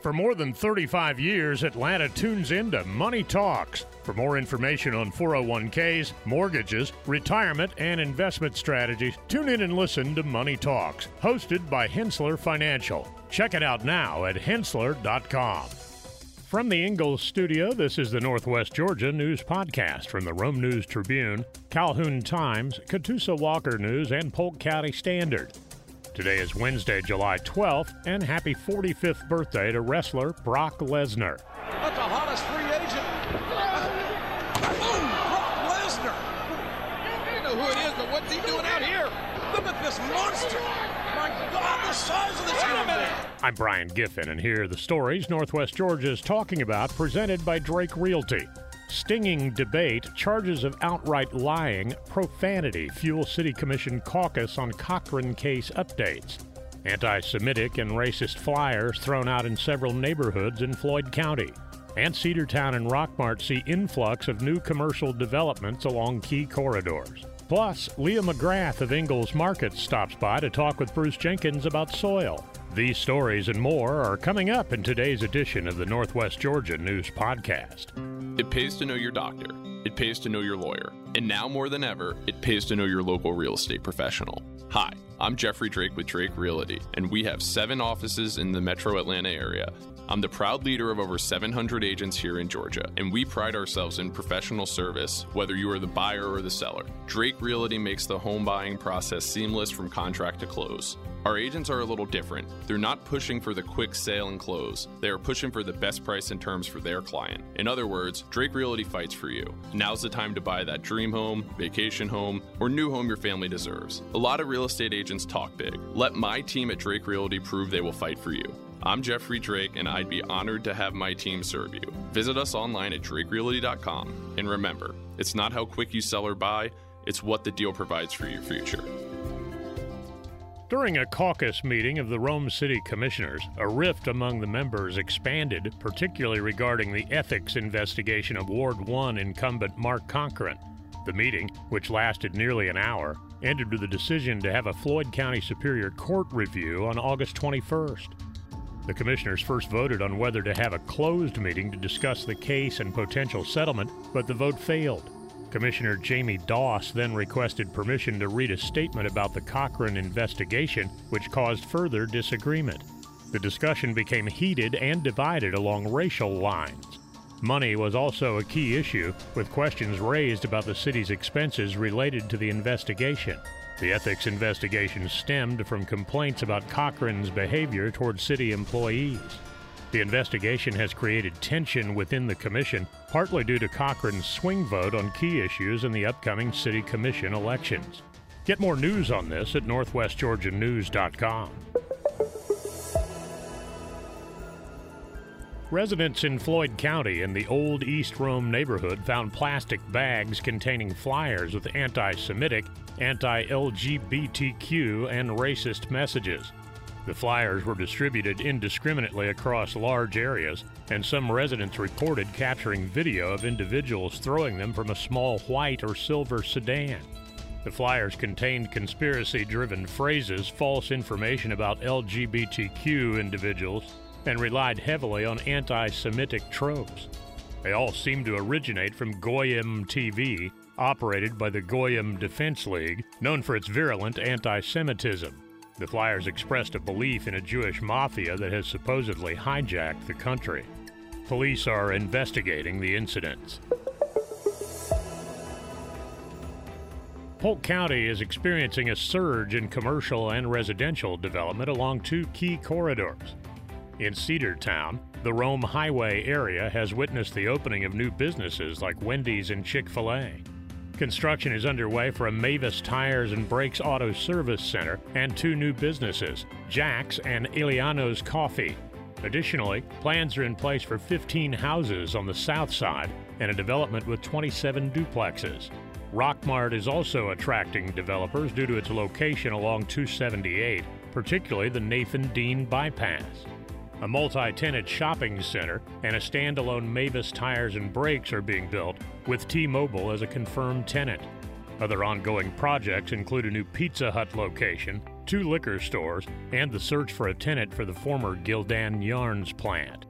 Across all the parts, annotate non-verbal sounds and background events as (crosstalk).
For more than 35 years, Atlanta tunes into Money Talks. For more information on 401ks, mortgages, retirement, and investment strategies, tune in and listen to Money Talks, hosted by Henssler Financial. Check it out now at henssler.com. From the Ingles studio, this is the Northwest Georgia News Podcast from the Rome News Tribune, Calhoun Times, Catoosa Walker News, and Polk County Standard. Today is Wednesday, July 12th, and happy 45th birthday to wrestler Brock Lesnar. That's the hottest free agent. Boom! Brock Lesnar. You know who it is, but what's he doing out here? Look at this monster. My God, the size of this human. I'm Brian Giffin, and here are the stories Northwest Georgia is talking about, presented by Drake Realty. Stinging debate, charges of outright lying, profanity fuel City Commission caucus on Cochran case updates. Anti Semitic and racist flyers thrown out in several neighborhoods in Floyd County. And Cedartown and Rockmart see influx of new commercial developments along key corridors. Plus, Leah McGrath of Ingles Market stops by to talk with Bruce Jenkins about soil. These stories and more are coming up in today's edition of the Northwest Georgia News Podcast. It pays to know your doctor. It pays to know your lawyer. And now more than ever, it pays to know your local real estate professional. Hi, I'm Jeffrey Drake with Drake Realty, and we have seven offices in the metro Atlanta area. I'm the proud leader of over 700 agents here in Georgia, and we pride ourselves in professional service, whether you are the buyer or the seller. Drake Realty makes the home buying process seamless from contract to close. Our agents are a little different. They're not pushing for the quick sale and close. They are pushing for the best price and terms for their client. In other words, Drake Realty fights for you. Now's the time to buy that dream home, vacation home, or new home your family deserves. A lot of real estate agents talk big. Let my team at Drake Realty prove they will fight for you. I'm Jeffrey Drake, and I'd be honored to have my team serve you. Visit us online at drakerealty.com. And remember, it's not how quick you sell or buy, it's what the deal provides for your future. During a caucus meeting of the Rome City Commissioners, a rift among the members expanded, particularly regarding the ethics investigation of Ward 1 incumbent Mark Cochran. The meeting, which lasted nearly an hour, ended with a decision to have a Floyd County Superior Court review on August 21st. The commissioners first voted on whether to have a closed meeting to discuss the case and potential settlement, but the vote failed. Commissioner Jamie Doss then requested permission to read a statement about the Cochran investigation, which caused further disagreement. The discussion became heated and divided along racial lines. Money was also a key issue, with questions raised about the city's expenses related to the investigation. The ethics investigation stemmed from complaints about Cochran's behavior toward city employees. The investigation has created tension within the commission, partly due to Cochran's swing vote on key issues in the upcoming city commission elections. Get more news on this at northwestgeorgianews.com. Residents in Floyd County in the old East Rome neighborhood found plastic bags containing flyers with anti Semitic, anti LGBTQ, and racist messages. The flyers were distributed indiscriminately across large areas, and some residents reported capturing video of individuals throwing them from a small white or silver sedan. The flyers contained conspiracy driven phrases, false information about LGBTQ individuals, and relied heavily on anti Semitic tropes. They all seemed to originate from Goyim TV, operated by the Goyim Defense League, known for its virulent anti Semitism. The flyers expressed a belief in a Jewish mafia that has supposedly hijacked the country. Police are investigating the incidents. Polk County is experiencing a surge in commercial and residential development along two key corridors. In Cedartown, the Rome Highway area has witnessed the opening of new businesses like Wendy's and Chick fil A. Construction is underway for a Mavis Tires and Brakes Auto Service Center and two new businesses, Jack's and Iliano's Coffee. Additionally, plans are in place for 15 houses on the south side and a development with 27 duplexes. Rockmart is also attracting developers due to its location along 278, particularly the Nathan Dean bypass. A multi tenant shopping center and a standalone Mavis Tires and Brakes are being built, with T Mobile as a confirmed tenant. Other ongoing projects include a new Pizza Hut location, two liquor stores, and the search for a tenant for the former Gildan Yarns plant.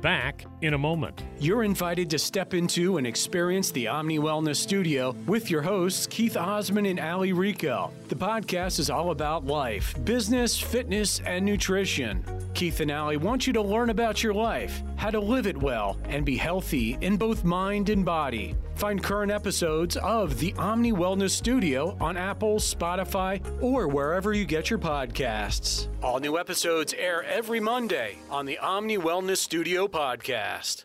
Back in a moment. You're invited to step into and experience the Omni Wellness Studio with your hosts, Keith Osman and Ali Rico. The podcast is all about life, business, fitness, and nutrition. Keith and Ali want you to learn about your life, how to live it well, and be healthy in both mind and body. Find current episodes of the Omni Wellness Studio on Apple, Spotify, or wherever you get your podcasts. All new episodes air every Monday on the Omni Wellness Studio podcast.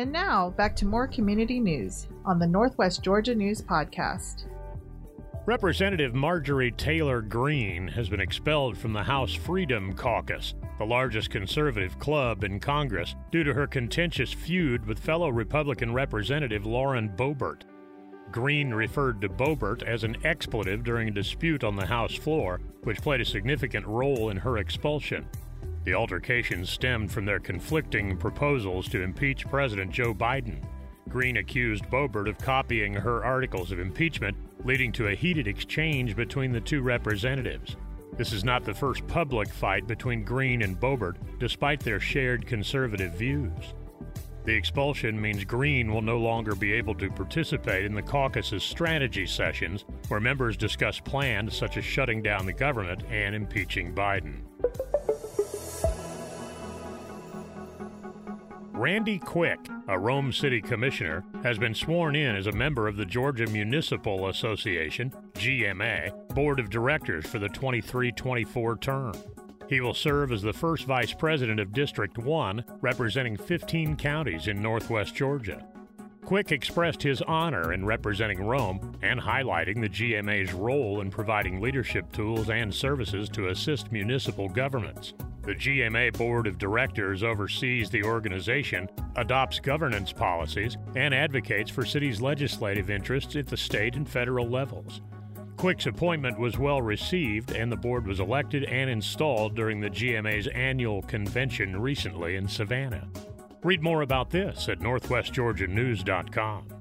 And now, back to more community news on the Northwest Georgia News Podcast. Representative Marjorie Taylor Greene has been expelled from the House Freedom Caucus, the largest conservative club in Congress, due to her contentious feud with fellow Republican Representative Lauren Boebert. Greene referred to Boebert as an expletive during a dispute on the House floor, which played a significant role in her expulsion. The altercation stemmed from their conflicting proposals to impeach President Joe Biden. Greene accused Boebert of copying her articles of impeachment, leading to a heated exchange between the two representatives. This is not the first public fight between Greene and Boebert, despite their shared conservative views. The expulsion means Greene will no longer be able to participate in the caucus's strategy sessions, where members discuss plans such as shutting down the government and impeaching Biden. Randy Quick, a Rome City Commissioner, has been sworn in as a member of the Georgia Municipal Association, GMA, Board of Directors for the 23 24 term. He will serve as the first vice president of District 1, representing 15 counties in northwest Georgia. Quick expressed his honor in representing Rome and highlighting the GMA's role in providing leadership tools and services to assist municipal governments. The GMA Board of Directors oversees the organization, adopts governance policies, and advocates for cities' legislative interests at the state and federal levels. Quick's appointment was well received, and the board was elected and installed during the GMA's annual convention recently in Savannah. Read more about this at northwestgeorgianews.com.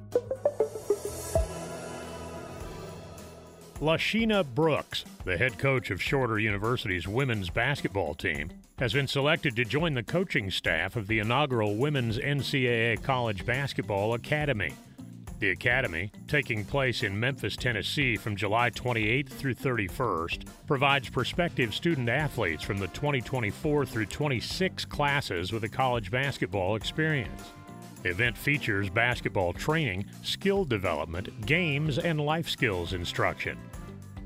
Lashina Brooks, the head coach of Shorter University's women's basketball team, has been selected to join the coaching staff of the inaugural Women's NCAA College Basketball Academy. The Academy, taking place in Memphis, Tennessee from July 28th through 31st, provides prospective student athletes from the 2024 through 26 classes with a college basketball experience. The event features basketball training, skill development, games, and life skills instruction.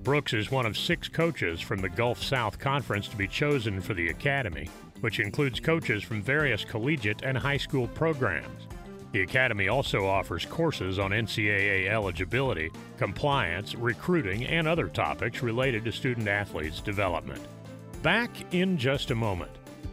Brooks is one of six coaches from the Gulf South Conference to be chosen for the Academy, which includes coaches from various collegiate and high school programs. The Academy also offers courses on NCAA eligibility, compliance, recruiting, and other topics related to student athletes' development. Back in just a moment.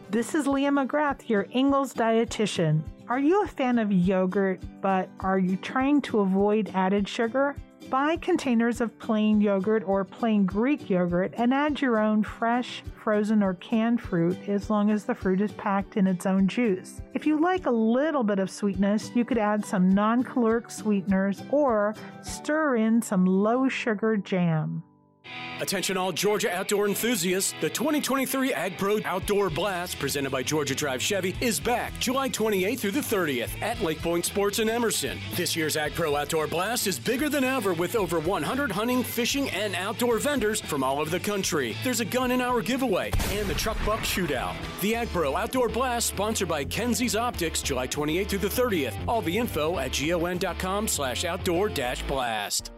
This is Leah McGrath, your Ingles dietitian. Are you a fan of yogurt, but are you trying to avoid added sugar? Buy containers of plain yogurt or plain Greek yogurt and add your own fresh, frozen, or canned fruit as long as the fruit is packed in its own juice. If you like a little bit of sweetness, you could add some non caloric sweeteners or stir in some low sugar jam. Attention all Georgia outdoor enthusiasts. The 2023 Ag Pro Outdoor Blast, presented by Georgia Drive Chevy, is back July 28th through the 30th at Lake Point Sports in Emerson. This year's Ag Pro Outdoor Blast is bigger than ever with over 100 hunting, fishing, and outdoor vendors from all over the country. There's a gun in our giveaway and the Truck Buck Shootout. The Ag Pro Outdoor Blast, sponsored by Kenzie's Optics, July 28th through the 30th. All the info at gon.com slash outdoor dash blast.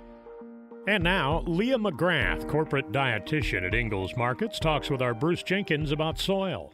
And now, Leah McGrath, corporate dietitian at Ingles Markets, talks with our Bruce Jenkins about soil.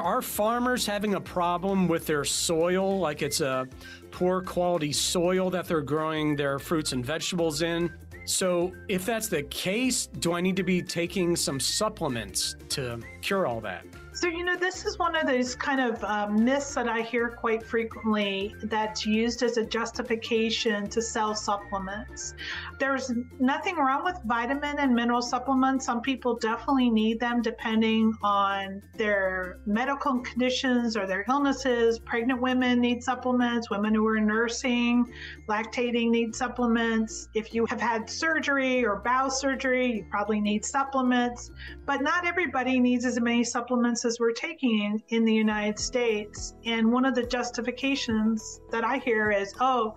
Are farmers having a problem with their soil, like it's a poor quality soil that they're growing their fruits and vegetables in? So, if that's the case, do I need to be taking some supplements to cure all that? So, you know, this is one of those kind of um, myths that I hear quite frequently that's used as a justification to sell supplements. There's nothing wrong with vitamin and mineral supplements. Some people definitely need them depending on their medical conditions or their illnesses. Pregnant women need supplements, women who are nursing, lactating need supplements. If you have had surgery or bowel surgery, you probably need supplements. But not everybody needs as many supplements as we're taking in, the United States. And one of the justifications that I hear is, oh,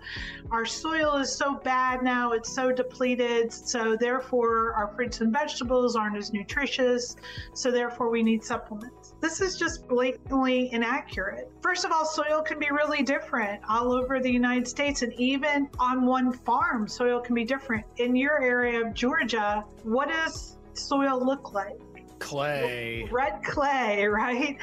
our soil is so bad now, it's so depleted, so therefore our fruits and vegetables aren't as nutritious, so therefore we need supplements. This is just blatantly inaccurate. First of all, soil can be really different all over the United States, and even on one farm, soil can be different. In your area of Georgia, what does soil look like? Clay. Red clay, (laughs) right?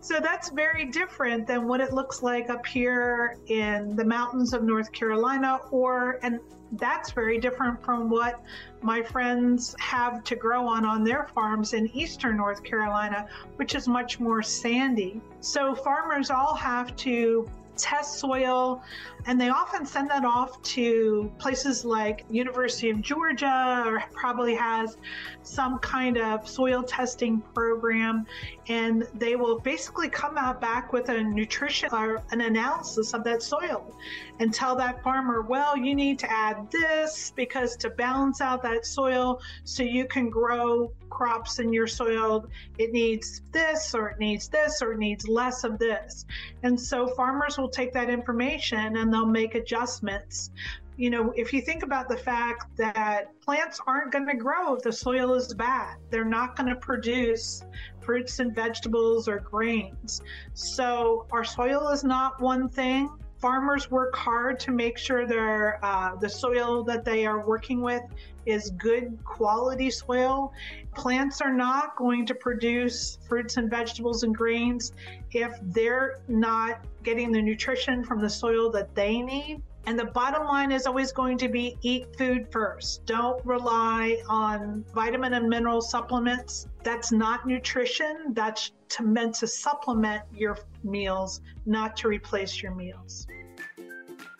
So that's very different than what it looks like up here in the mountains of North Carolina, or, and that's very different from what my friends have to grow on on their farms in eastern North Carolina, which is much more sandy. So farmers all have to test soil and they often send that off to places like university of georgia or probably has some kind of soil testing program and they will basically come out back with a nutrition or an analysis of that soil and tell that farmer well you need to add this because to balance out that soil so you can grow crops in your soil it needs this or it needs this or it needs less of this and so farmers will take that information and they'll make adjustments. You know, if you think about the fact that plants aren't going to grow if the soil is bad, they're not going to produce fruits and vegetables or grains. So, our soil is not one thing. Farmers work hard to make sure their uh, the soil that they are working with is good quality soil. Plants are not going to produce fruits and vegetables and grains if they're not getting the nutrition from the soil that they need. And the bottom line is always going to be eat food first. Don't rely on vitamin and mineral supplements. That's not nutrition. That's to, meant to supplement your meals, not to replace your meals.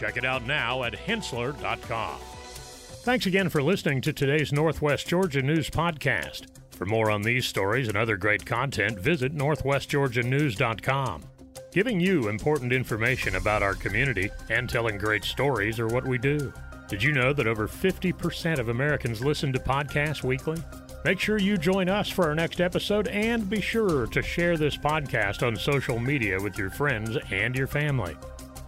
Check it out now at henssler.com. Thanks again for listening to today's Northwest Georgia News Podcast. For more on these stories and other great content, visit northwestgeorgianews.com. Giving you important information about our community and telling great stories are what we do. Did you know that over 50% of Americans listen to podcasts weekly? Make sure you join us for our next episode and be sure to share this podcast on social media with your friends and your family.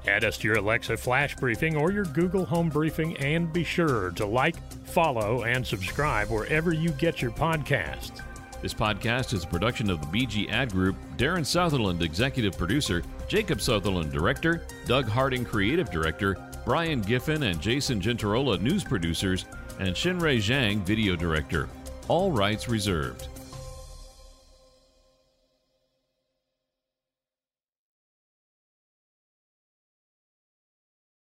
Add us to your Alexa Flash Briefing or your Google Home Briefing and be sure to like, follow, and subscribe wherever you get your podcasts. This podcast is a production of the BG Ad Group, Darren Sutherland, Executive Producer, Jacob Sutherland, Director, Doug Harding, Creative Director, Brian Giffin and Jason Gentarola, News Producers, and Shinrei Zhang, Video Director. All rights reserved.